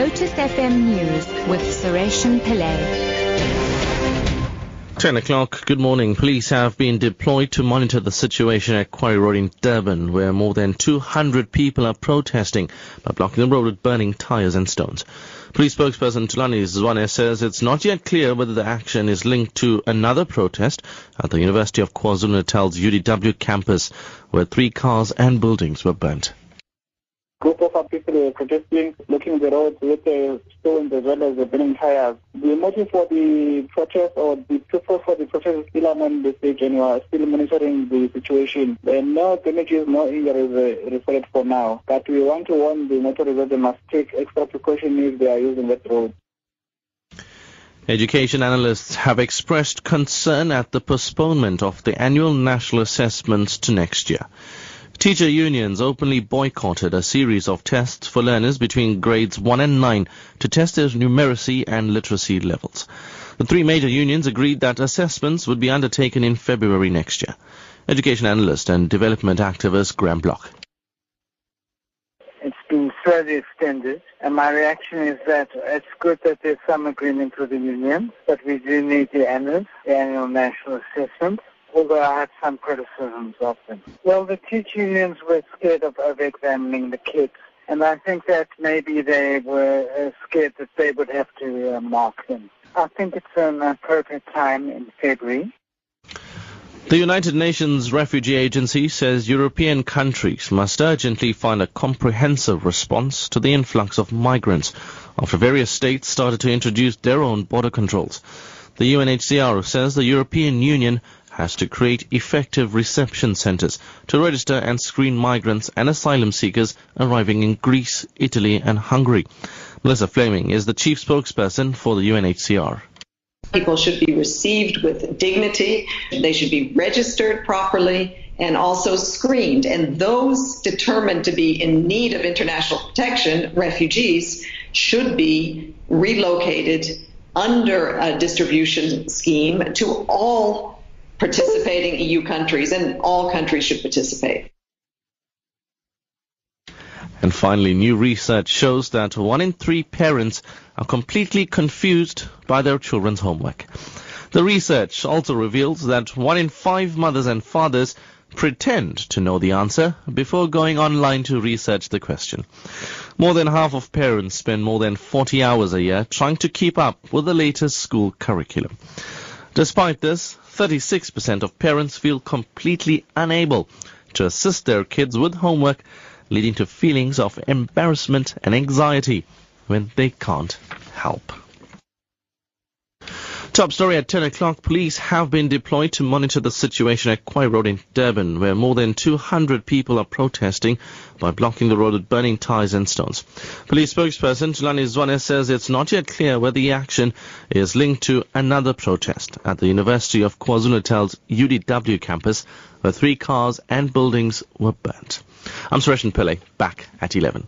Lotus FM News with Sureshan Pillay. 10 o'clock, good morning. Police have been deployed to monitor the situation at Quarry Road in Durban, where more than 200 people are protesting by blocking the road with burning tires and stones. Police spokesperson Thulani Zwane says it's not yet clear whether the action is linked to another protest at the University of KwaZulu-Natal's UDW campus, where three cars and buildings were burnt group of our people were protesting, blocking the roads with the stones as well as the burning tires. The motive for the protest or the purpose for the protest is still on the stage and we are still monitoring the situation. Are no damages, no injuries uh, reported for now. But we want to warn the motorists that they must take extra precaution if they are using that road. Education analysts have expressed concern at the postponement of the annual national assessments to next year. Teacher unions openly boycotted a series of tests for learners between grades 1 and 9 to test their numeracy and literacy levels. The three major unions agreed that assessments would be undertaken in February next year. Education analyst and development activist Graham Bloch. It's been further extended, and my reaction is that it's good that there's some agreement with the unions, but we do need the annual, the annual national assessment although I had some criticisms of them. Well, the teacher unions were scared of over-examining the kids, and I think that maybe they were uh, scared that they would have to uh, mark them. I think it's an appropriate time in February. The United Nations Refugee Agency says European countries must urgently find a comprehensive response to the influx of migrants after various states started to introduce their own border controls. The UNHCR says the European Union has to create effective reception centers to register and screen migrants and asylum seekers arriving in Greece, Italy and Hungary. Melissa Fleming is the chief spokesperson for the UNHCR. People should be received with dignity. They should be registered properly and also screened. And those determined to be in need of international protection, refugees, should be relocated under a distribution scheme to all participating EU countries, and all countries should participate. And finally, new research shows that one in three parents are completely confused by their children's homework. The research also reveals that one in five mothers and fathers pretend to know the answer before going online to research the question. More than half of parents spend more than 40 hours a year trying to keep up with the latest school curriculum. Despite this, 36% of parents feel completely unable to assist their kids with homework, leading to feelings of embarrassment and anxiety when they can't help. Top story at 10 o'clock. Police have been deployed to monitor the situation at Quarry Road in Durban, where more than 200 people are protesting by blocking the road with burning tires and stones. Police spokesperson Thulani Zwane says it's not yet clear whether the action is linked to another protest at the University of KwaZulu-Natal's UDW campus, where three cars and buildings were burnt. I'm Suresh Pillay, back at 11.